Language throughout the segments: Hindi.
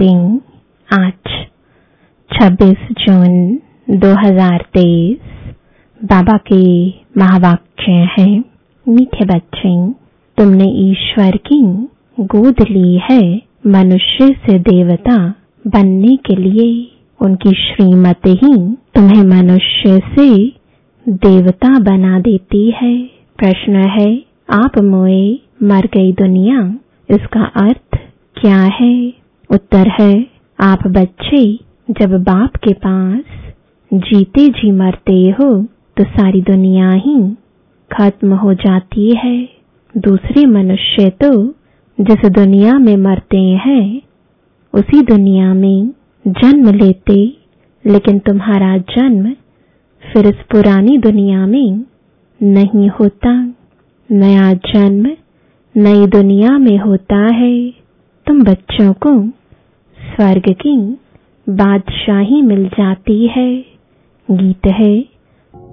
शांति आज 26 जून 2023 बाबा के महावाक्य हैं, मीठे बच्चे, तुमने ईश्वर की गोद ली है मनुष्य से देवता बनने के लिए। उनकी श्रीमत ही तुम्हें मनुष्य से देवता बना देती है। प्रश्न है, आप मोए मर गई दुनिया, इसका अर्थ क्या है? उत्तर है, आप बच्चे, जब बाप के पास जीते जी मरते हो तो सारी दुनिया ही खत्म हो जाती है। दूसरे मनुष्य तो जिस दुनिया में मरते हैं, उसी दुनिया में जन्म लेते, लेकिन तुम्हारा जन्म फिर इस पुरानी दुनिया में नहीं होता। नया जन्म नई दुनिया में होता है। तुम बच्चों को स्वर्ग की बादशाही मिल जाती है। गीत है।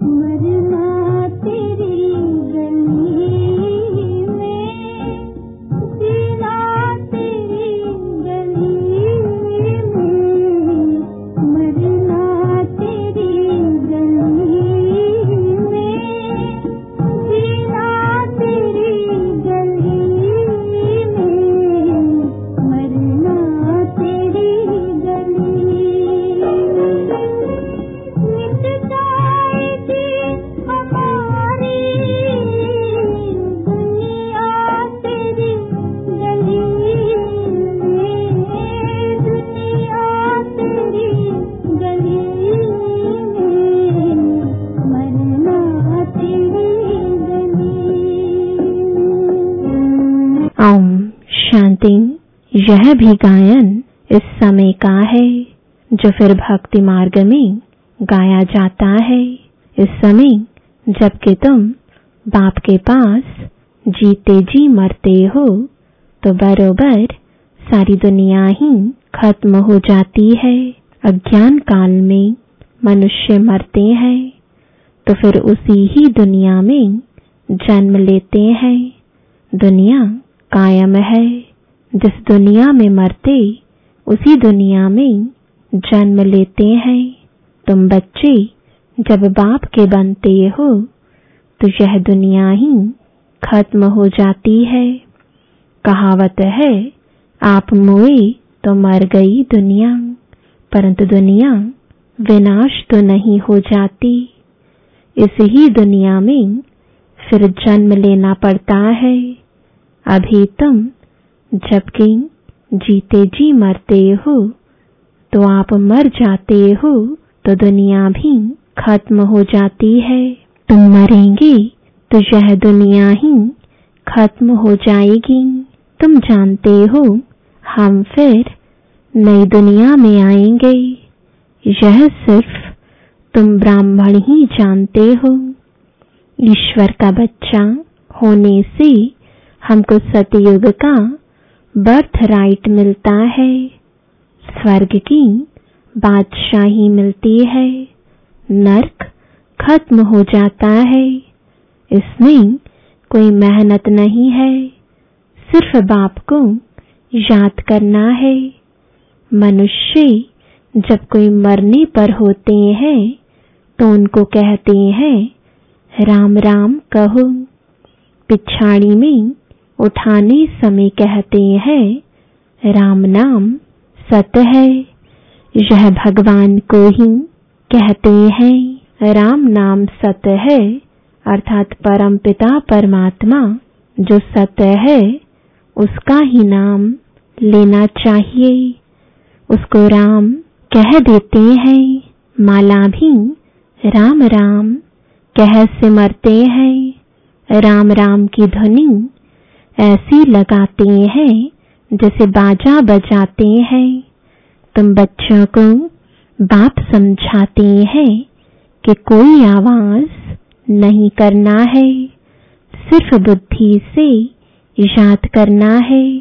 मरना यह भी गायन इस समय का है, जो फिर भक्ति मार्ग में गाया जाता है। इस समय जबकि तुम बाप के पास जीते जी मरते हो तो बरोबर सारी दुनिया ही खत्म हो जाती है। अज्ञान काल में मनुष्य मरते हैं तो फिर उसी ही दुनिया में जन्म लेते हैं। दुनिया कायम है। जिस दुनिया में मरते, उसी दुनिया में जन्म लेते हैं। तुम बच्चे, जब बाप के बनते हो तो यह दुनिया ही खत्म हो जाती है। कहावत है, आप मोए तो मर गई दुनिया, परंतु दुनिया विनाश तो नहीं हो जाती। इस ही दुनिया में फिर जन्म लेना पड़ता है। अभी तुम जबकि जीते जी मरते हो तो आप मर जाते हो तो दुनिया भी खत्म हो जाती है। तुम मरेंगे तो यह दुनिया ही खत्म हो जाएगी। तुम जानते हो, हम फिर नई दुनिया में आएँगे। यह सिर्फ़ तुम ब्राह्मण ही जानते हो। ईश्वर का बच्चा होने से हमको सतयुग का बर्थ राइट मिलता है। स्वर्ग की बादशाही मिलती है। नर्क खत्म हो जाता है। इसमें कोई मेहनत नहीं है। सिर्फ़ बाप को याद करना है। मनुष्य जब कोई मरने पर होते हैं तो उनको कहते हैं, राम राम कहो। पिछाड़ी में उठाने समय कहते हैं, राम नाम सत है। यह भगवान को ही कहते हैं, राम नाम सत है। अर्थात परम पिता परमात्मा जो सत्य है, उसका ही नाम लेना चाहिए। उसको राम कह देते हैं, माला भी राम राम कह सिमरते हैं। राम राम की ध्वनि ऐसी लगाते हैं जैसे बाजा बजाते हैं। तुम बच्चों को बाप समझाते हैं कि कोई आवाज़ नहीं करना है, सिर्फ़ बुद्धि से याद करना है।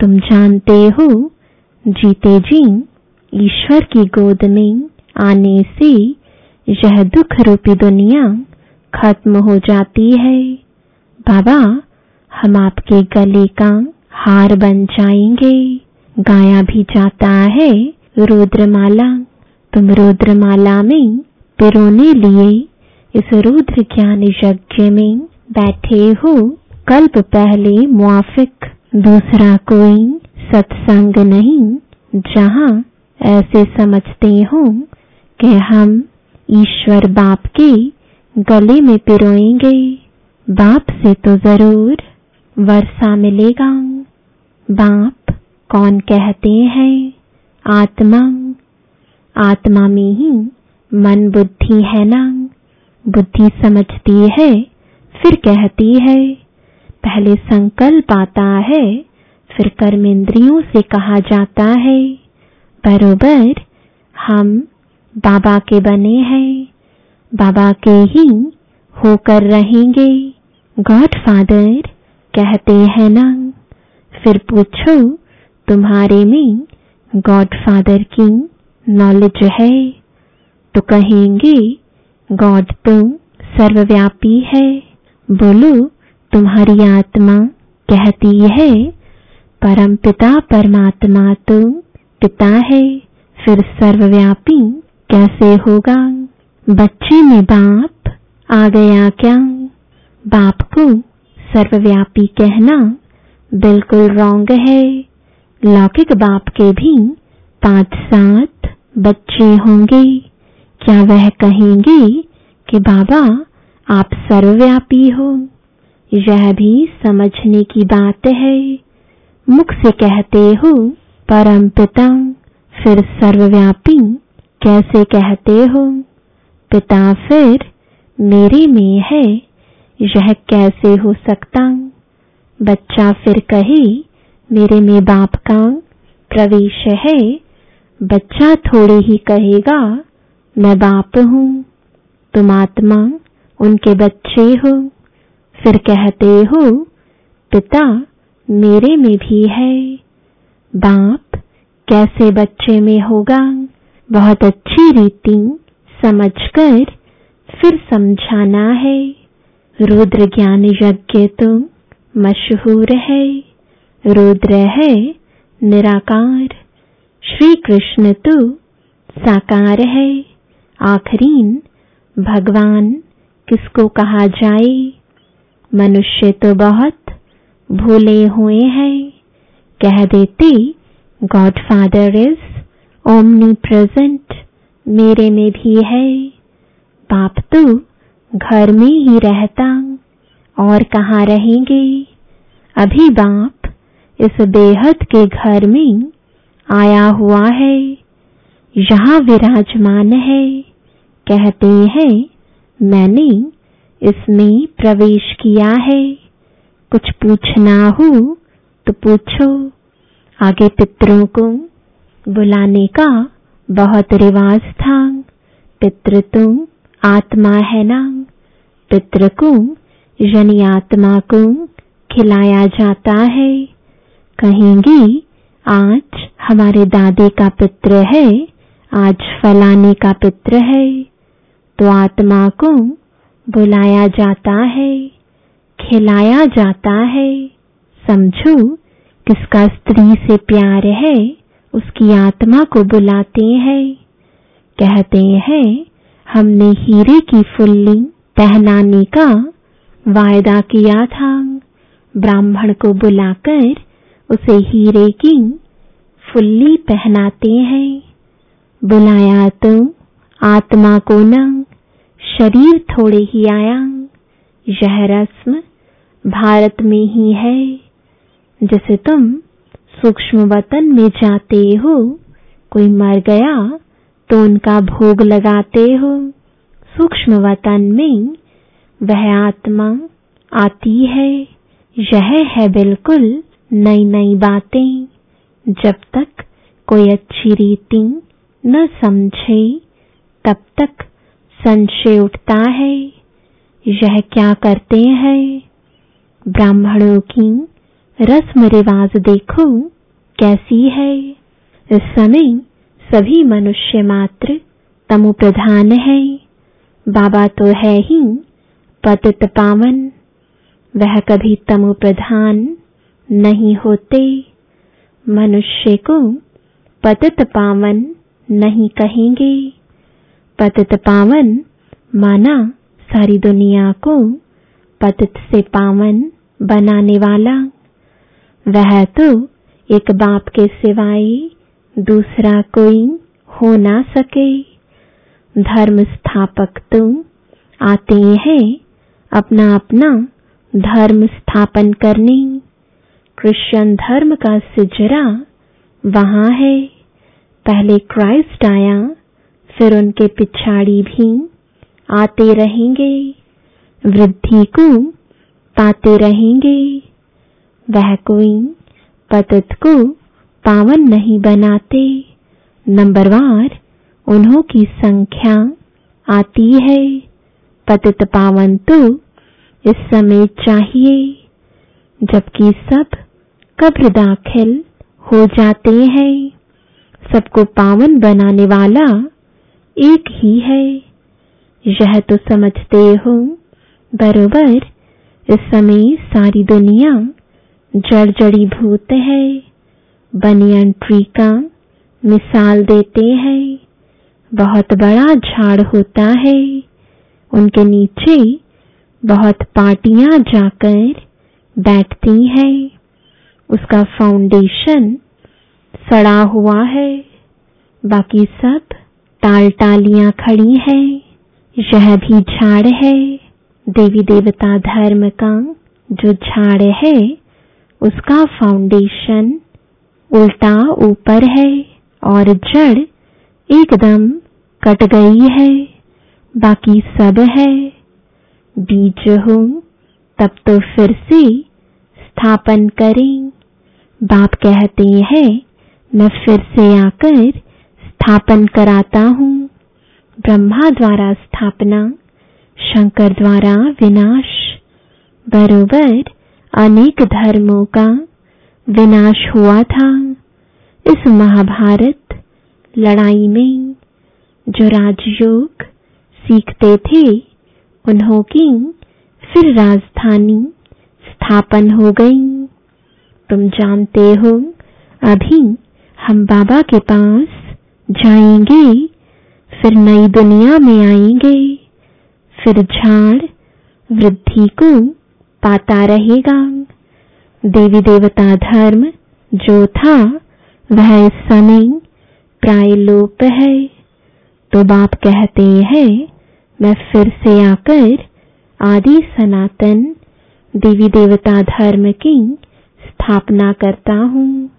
तुम जानते हो, जीते जी, ईश्वर की गोद में आने से यह दुख रूपी दुनिया खत्म हो जाती है। बाबा हम आपके गले का हार बन जाएँगे। गाया भी जाता है रुद्रमाला। तुम रुद्रमाला में पिरोने लिए इस रुद्र ज्ञान यज्ञ में बैठे हो। कल्प पहले मुआफिक, दूसरा कोई सत्संग नहीं। जहाँ ऐसे समझते हो कि हम ईश्वर बाप के गले में पिरोएँगे। बाप से तो ज़रूर वर्षा मिलेगा। बाप कौन कहते हैं? आत्मा। आत्मा में ही मन बुद्धि है ना? बुद्धि समझती है, फिर कहती है। पहले संकल्प आता है, फिर कर्म इंद्रियों से कहा जाता है। बरोबर, हम बाबा के बने हैं। बाबा के ही होकर रहेंगे। गॉड फादर कहते हैं ना? फिर पूछो, तुम्हारे में गॉड फादर की नॉलेज है? तो कहेंगे गॉड तो सर्वव्यापी है। बोलो, तुम्हारी आत्मा कहती है, परम पिता परमात्मा तो पिता है। फिर सर्वव्यापी कैसे होगा? बच्चे में बाप आ गया क्या? बाप को सर्वव्यापी कहना बिल्कुल रॉन्ग है। लौकिक बाप के भी पाँच सात बच्चे होंगे। क्या वह कहेंगे कि बाबा, आप सर्वव्यापी हो। यह भी समझने की बात है। मुख से कहते हो, परम पिता, फिर सर्वव्यापी कैसे कहते हो? पिता फिर मेरे में है। यह कैसे हो सकता? बच्चा फिर कहे, मेरे में बाप का प्रवेश है। बच्चा थोड़े ही कहेगा, मैं बाप हूँ। तुम आत्मा, उनके बच्चे हो। फिर कहते हो, पिता मेरे में भी है। बाप कैसे बच्चे में होगा? बहुत अच्छी रीति समझकर फिर समझाना है। रुद्र ज्ञान यज्ञ तो मशहूर है रुद्र है निराकार। श्री कृष्ण तो साकार है आखरीन, भगवान, किसको कहा जाए? मनुष्य तो बहुत भूले हुए हैं। कह देते God father is omnipresent मेरे में भी है। बाप तो घर में ही रहता और कहाँ रहेंगे? अभी बाप इस बेहद के घर में आया हुआ है। यहाँ विराजमान है। कहते हैं, मैंने इसमें प्रवेश किया है। कुछ पूछना हो तो पूछो। आगे पितरों को बुलाने का बहुत रिवाज था। पितृ, तुम आत्मा है ना? पितृ को यानी आत्मा को खिलाया जाता है। कहेंगी, आज हमारे दादे का पित्र है, आज फलाने का पित्र है। तो आत्मा को बुलाया जाता है, खिलाया जाता है। समझो, किसका स्त्री से प्यार है, उसकी आत्मा को बुलाते हैं। कहते हैं, हमने हीरे की फुल्ली पहनाने का वायदा किया था। ब्राह्मण को बुलाकर उसे हीरे की फुल्ली पहनाते हैं। बुलाया तो आत्मा को न, शरीर थोड़े ही आया। यह रस्म भारत में ही है। जैसे तुम सूक्ष्म वतन में जाते हो, कोई मर गया तो उनका भोग लगाते हो। सूक्ष्म वतन में वह आत्मा आती है। यह है बिल्कुल नई नई बातें। जब तक कोई अच्छी रीति न समझे, तब तक संशय उठता है। यह क्या करते हैं? ब्राह्मणों की रस्म रिवाज देखो, कैसी है? इस समय सभी मनुष्य मात्र तमु प्रधान है। बाबा तो है ही, पतित पावन। वह कभी तमु प्रधान नहीं होते। मनुष्य को पतित पावन नहीं कहेंगे। पतित पावन माना सारी दुनिया को पतित से पावन बनाने वाला। वह तो एक बाप के सिवाय दूसरा कोई हो ना सके। धर्म स्थापक तो आते हैं अपना अपना धर्म स्थापन करने। क्रिश्चियन धर्म का सिजरा वहाँ है। पहले क्राइस्ट आया, फिर उनके पिछाड़ी भी आते रहेंगे। वृद्धि को पाते रहेंगे। वह कोई पतित को पावन नहीं बनाते। नंबरवार उन्हों की संख्या आती है। पतित पावन तो इस समय चाहिए, जबकि सब कब्र दाखिल हो जाते हैं। सबको पावन बनाने वाला एक ही है। यह तो समझते हो, बरोबर, इस समय सारी दुनिया जड़ जड़ी भूत है। बनियन ट्री का मिसाल देते हैं। बहुत बड़ा झाड़ होता है। उनके नीचे बहुत पार्टियाँ जाकर बैठती हैं। उसका फाउंडेशन सड़ा हुआ है। बाकी सब टाल टालियाँ खड़ी हैं। यह भी झाड़ है। देवी देवता धर्म का जो झाड़ है, उसका फाउंडेशन उल्टा ऊपर है और जड़ एकदम कट गई है। बाकी सब है। बीज हो, तब तो फिर से स्थापन करें। बाप कहते हैं, मैं फिर से आकर स्थापन कराता हूँ। ब्रह्मा द्वारा स्थापना, शंकर द्वारा विनाश। बरोबर अनेक धर्मों का विनाश हुआ था। इस महाभारत लड़ाई में जो राजयोग सीखते थे, उन्हों की फिर राजधानी स्थापन हो गई। तुम जानते हो, अभी हम बाबा के पास जाएँगे, फिर नई दुनिया में आएँगे, फिर झाड़ वृद्धि को पाता रहेगा। देवी देवता धर्म जो था, वह समय प्राय लोप है। तो बाप कहते हैं, मैं फिर से आकर आदि सनातन, देवी देवता धर्म की स्थापना करता हूँ।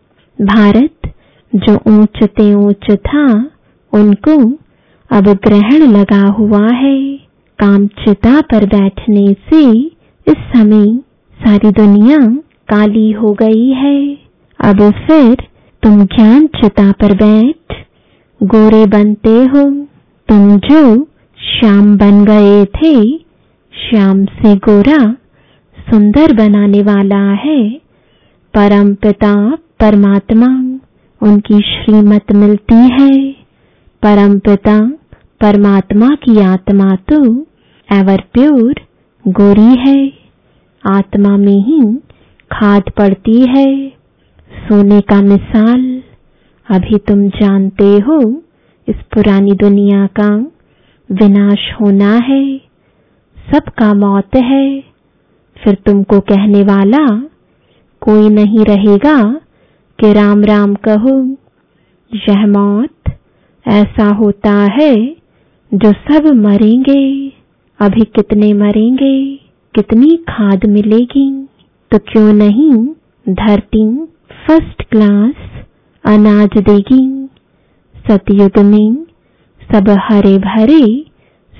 भारत, जो ऊंचते ऊंच था, उनको अब ग्रहण लगा हुआ है। कामचिता पर बैठने से इस समय सारी दुनिया काली हो गई है। अब फिर तुम ज्ञान चिता पर बैठ, गोरे बनते हो। तुम जो श्याम बन गए थे, श्याम से गोरा सुंदर बनाने वाला है। परम पिता, परमात्मा, उनकी श्रीमत मिलती है। परम पिता, परमात्मा की आत्मा तो एवर प्योर गोरी है। आत्मा में ही खाद पड़ती है। सोने का मिसाल। अभी तुम जानते हो, इस पुरानी दुनिया का विनाश होना है। सबका मौत है। फिर तुमको कहने वाला कोई नहीं रहेगा कि राम राम कहो, यह मौत ऐसा होता है जो सब मरेंगे। अभी कितने मरेंगे, कितनी खाद मिलेगी तो क्यों नहीं धरती फ़र्स्ट क्लास अनाज देगी। सतयुग में सब हरे भरे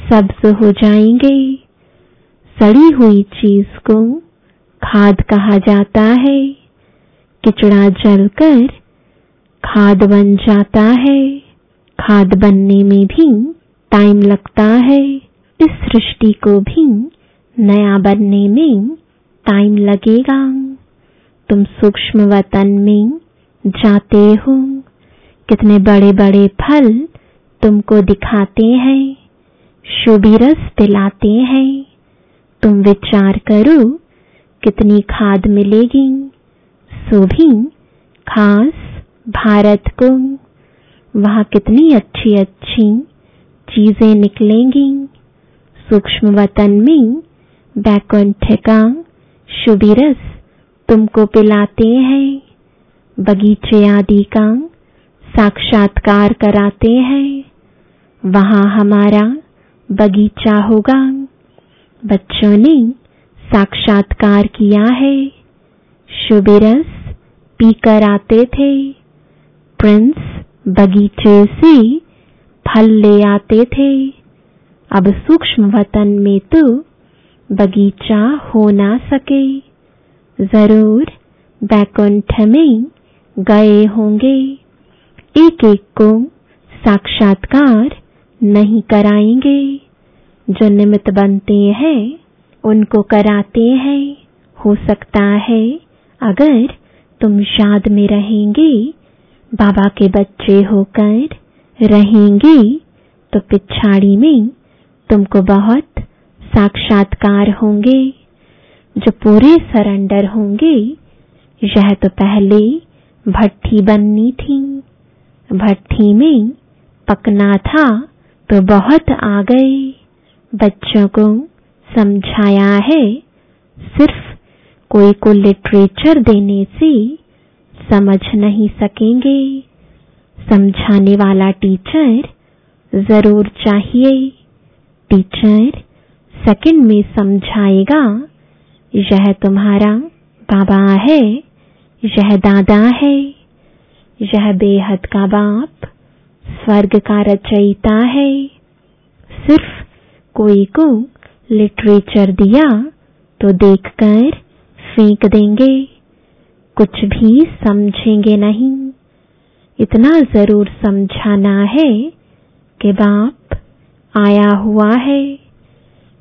सब्ज हो जाएँगे। सड़ी हुई चीज़ को खाद कहा जाता है। किचड़ा जलकर खाद बन जाता है। खाद बनने में भी टाइम लगता है। इस सृष्टि को भी नया बनने में टाइम लगेगा। तुम सूक्ष्म वतन में जाते हो। कितने बड़े बड़े फल तुमको दिखाते हैं, शुभी रस पिलाते हैं। तुम विचार करो, कितनी खाद मिलेगी। सो भी खास भारत को। वहाँ कितनी अच्छी अच्छी चीज़ें निकलेंगी। सूक्ष्म वतन में बैकुंठ का शुभिरस तुमको पिलाते हैं। बगीचे आदि का साक्षात्कार कराते हैं। वहाँ हमारा बगीचा होगा। बच्चों ने साक्षात्कार किया है। शुभिरस पीकर आते थे। प्रिंस बगीचे से फल ले आते थे। अब सूक्ष्म वतन में तो बगीचा हो ना सके। ज़रूर बैकुंठ में गए होंगे। एक एक को साक्षात्कार नहीं कराएँगे। जो निमित्त बनते हैं, उनको कराते हैं। हो सकता है अगर तुम शाद में रहेंगे, बाबा के बच्चे होकर रहेंगे तो पिछाड़ी में तुमको बहुत साक्षात्कार होंगे। जो पूरे सरेंडर होंगे, यह तो पहले भट्टी बननी थी। भट्टी में पकना था तो बहुत आ गए। बच्चों को समझाया है, सिर्फ़ कोई को लिटरेचर देने से समझ नहीं सकेंगे। समझाने वाला टीचर ज़रूर चाहिए। टीचर सेकंड में समझाएगा यह तुम्हारा बाबा है, यह दादा है, यह बेहद का बाप, स्वर्ग का रचयिता है। सिर्फ़ कोई को लिटरेचर दिया तो देखकर फेंक देंगे, कुछ भी समझेंगे नहीं। इतना ज़रूर समझाना है कि बाप आया हुआ है।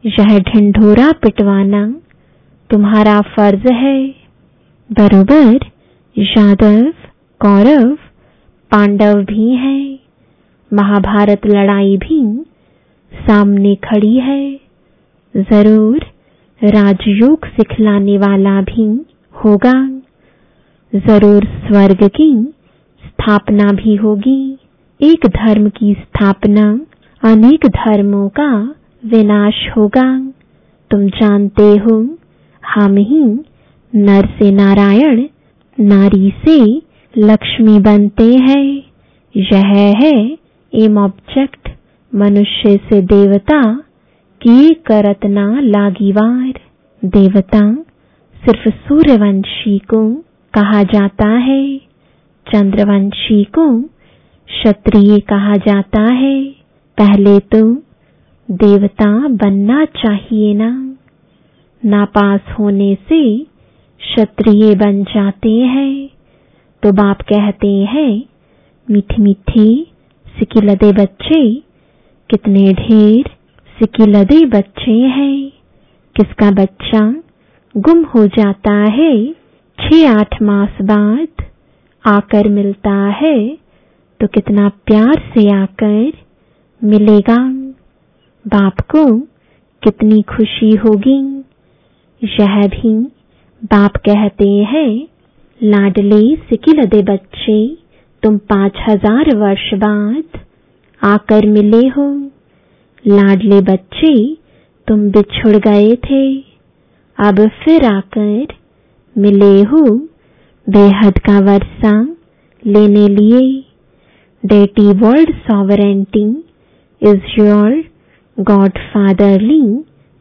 यह ढिंढोरा पिटवाना तुम्हारा फ़र्ज़ है। बरोबर यादव कौरव, पांडव भी हैं। महाभारत लड़ाई भी सामने खड़ी है। ज़रूर, राजयोग सिखलाने वाला भी होगा। ज़रूर स्वर्ग की स्थापना भी होगी। एक धर्म की स्थापना अनेक धर्मों का विनाश होगा। तुम जानते हो हम ही नर से नारायण, नारी से लक्ष्मी बनते हैं। यह है एम ऑब्जेक्ट, मनुष्य से देवता, की करत ना लागिवार देवता, सिर्फ़ सूर्यवंशी को कहा जाता है। चंद्रवंशी को क्षत्रिय कहा जाता है। पहले तो देवता बनना चाहिए ना। नापास होने से क्षत्रिय बन जाते हैं। तो बाप कहते हैं, मीठी मीठी सिकिलदे बच्चे, कितने ढेर सिकिलदे बच्चे हैं। किसका बच्चा गुम हो जाता है छह आठ मास बाद आकर मिलता है तो कितना प्यार से आकर मिलेगा। बाप को कितनी खुशी होगी। यह भी बाप कहते हैं लाडले सिकिलदे बच्चे, तुम पाँच हज़ार वर्ष बाद आकर मिले हो। लाडले बच्चे, तुम बिछुड़ गए थे। अब फिर आकर मिले हो, बेहद का वर्षा लेने लिए। Deity world sovereignty is your God fatherly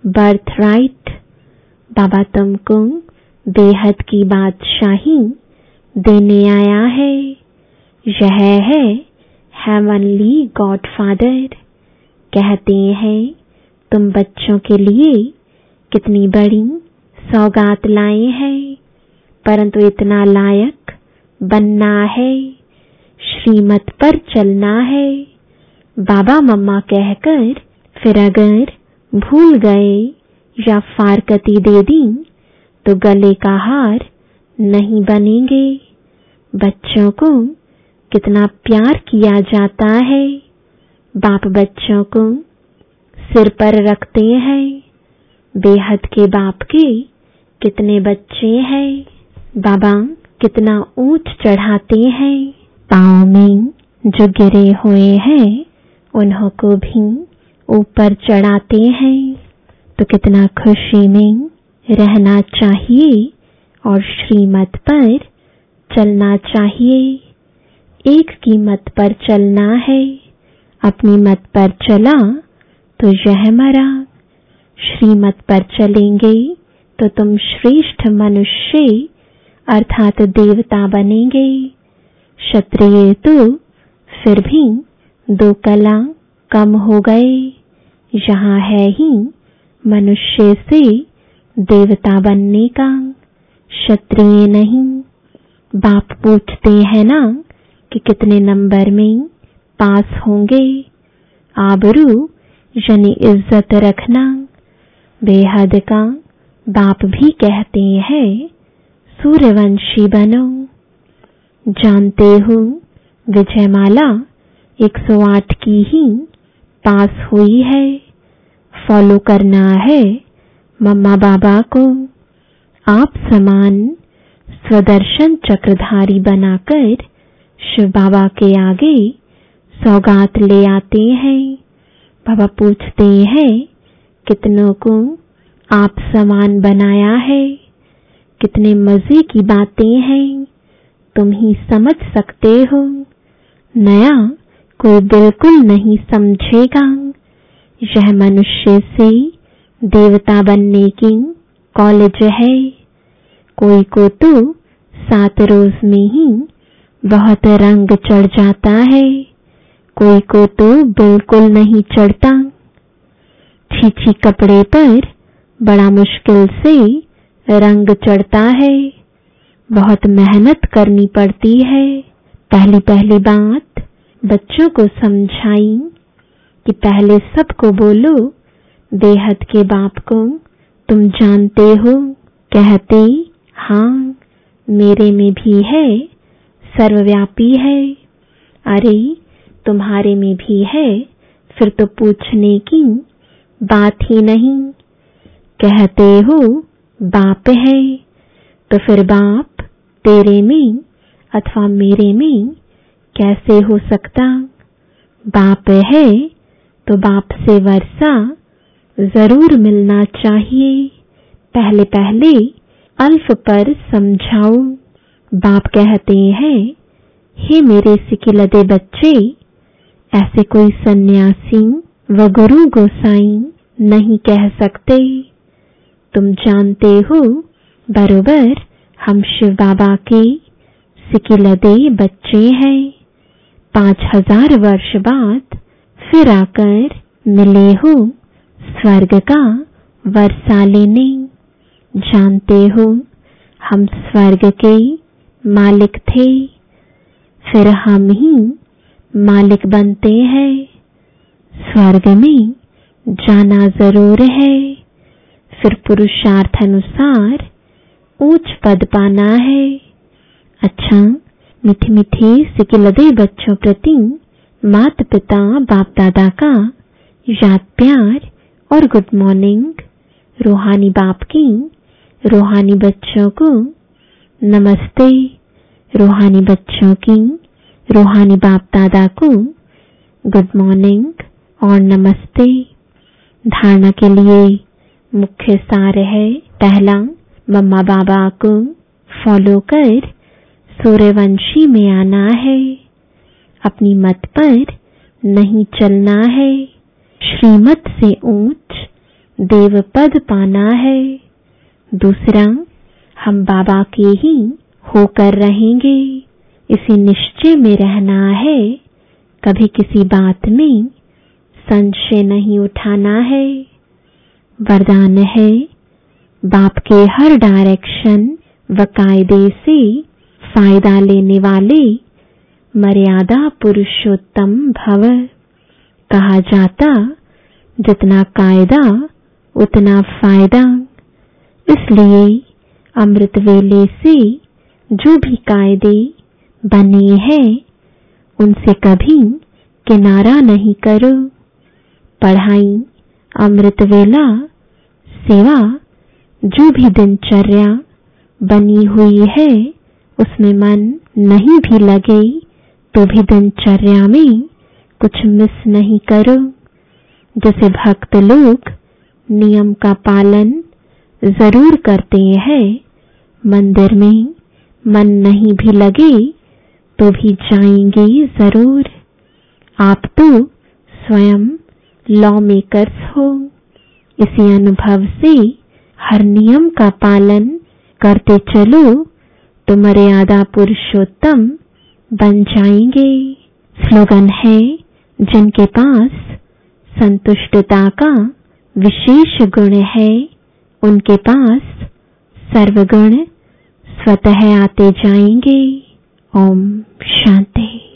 birthright बाबा तुमको बेहद की बादशाही, देने आया है। यह है हेवनली गॉड फादर कहते हैं, तुम बच्चों के लिए कितनी बड़ी सौगात लाए हैं। परंतु इतना लायक बनना है, श्रीमत पर चलना है। बाबा मम्मा कहकर फिर अगर भूल गए या फारकती दे दी तो गले का हार नहीं बनेंगे। बच्चों को कितना प्यार किया जाता है। बाप बच्चों को सिर पर रखते हैं। बेहद के बाप के कितने बच्चे हैं। बाबा कितना ऊंच चढ़ाते हैं। पाँव में जो गिरे हुए हैं, उन्हों को भी ऊपर चढ़ाते हैं। तो कितना खुशी में रहना चाहिए और श्रीमत पर चलना चाहिए। एक की मत पर चलना है, अपनी मत पर चला तो यह मरा। श्रीमत पर चलेंगे तो तुम श्रेष्ठ मनुष्य, अर्थात देवता बनेंगे। क्षत्रिय तो फिर भी दो कला कम हो गए। यहाँ है ही मनुष्य से देवता बनने का क्षत्रिय नहीं। बाप पूछते हैं ना कि कितने नंबर में पास होंगे। आबरू यानी इज़्ज़त रखना। बेहद का बाप भी कहते हैं, सूर्यवंशी बनो। जानते हो, विजयमाला 108 की ही पास हुई है। फॉलो करना है मम्मा बाबा को। आप समान स्वदर्शन चक्रधारी बनाकर शिव बाबा के आगे सौगात ले आते हैं। बाबा पूछते हैं, कितनों को आप समान बनाया है? कितने मज़े की बातें हैं? तुम ही समझ सकते हो। नया कोई बिल्कुल नहीं समझेगा। यह मनुष्य से देवता बनने की कॉलेज है। कोई को तो सात रोज में ही बहुत रंग चढ़ जाता है। कोई को तो बिल्कुल नहीं चढ़ता। छीछी कपड़े पर बड़ा मुश्किल से रंग चढ़ता है। बहुत मेहनत करनी पड़ती है। पहली पहली बात बच्चों को समझाई। कि पहले सबको बोलो, बेहद के बाप को, तुम जानते हो, कहते हाँ मेरे में भी है, सर्वव्यापी है। अरे, तुम्हारे में भी है, फिर तो पूछने की बात ही नहीं। कहते हो, बाप है तो फिर बाप तेरे में अथवा मेरे में कैसे हो सकता? बाप है तो बाप से वर्षा ज़रूर मिलना चाहिए। पहले पहले अल्फ पर समझाओ बाप कहते हैं, हे मेरे सिकिलदे बच्चे, ऐसे कोई सन्यासी व गुरु गोसाई नहीं कह सकते। तुम जानते हो, बरोबर हम शिव बाबा के सिकिलदे बच्चे हैं। पाँच हज़ार वर्ष बाद फिर आकर मिले हो स्वर्ग का वर्षा लेने जानते हो हम स्वर्ग के मालिक थे, फिर हम ही मालिक बनते हैं। स्वर्ग में जाना ज़रूर है, फिर पुरुषार्थ अनुसार ऊंच पद पाना है। अच्छा मिठी मिठी सिकिलदे बच्चों प्रति माता पिता बाप दादा का याद प्यार और गुड मॉर्निंग। रूहानी बाप की, रूहानी बच्चों को नमस्ते। रूहानी बच्चों की, रूहानी बाप दादा को गुड मॉर्निंग और नमस्ते। धारणा के लिए मुख्य सार है पहला मम्मा बाबा को फॉलो कर सूर्यवंशी में आना है। अपनी मत पर नहीं चलना है। श्रीमत से ऊंच देव पद पाना है। दूसरा, हम बाबा के ही होकर रहेंगे। इसी निश्चय में रहना है। कभी किसी बात में संशय नहीं उठाना है। वरदान है, बाप के हर डायरेक्शन व कायदे से फ़ायदा लेने वाले मर्यादा पुरुषोत्तम भव। कहा जाता, जितना कायदा, उतना फ़ायदा। इसलिए अमृत वेले से जो भी कायदे बने हैं, उनसे कभी किनारा नहीं करो। पढ़ाई, अमृत वेला, सेवा, जो भी दिनचर्या बनी हुई है, उसमें मन नहीं भी लगे। तो भी दिनचर्या में कुछ मिस नहीं करो। जैसे भक्त लोग नियम का पालन ज़रूर करते हैं। मंदिर में मन नहीं भी लगे तो भी जाएँगे ज़रूर। आप तो स्वयं लॉ मेकर्स हो। इसी अनुभव से हर नियम का पालन करते चलो। तो मर्यादा पुरुषोत्तम बन जाएँगे। स्लोगन है, जिनके पास संतुष्टता का विशेष गुण है, उनके पास सर्वगुण स्वतः आते जाएँगे। ओम शांति।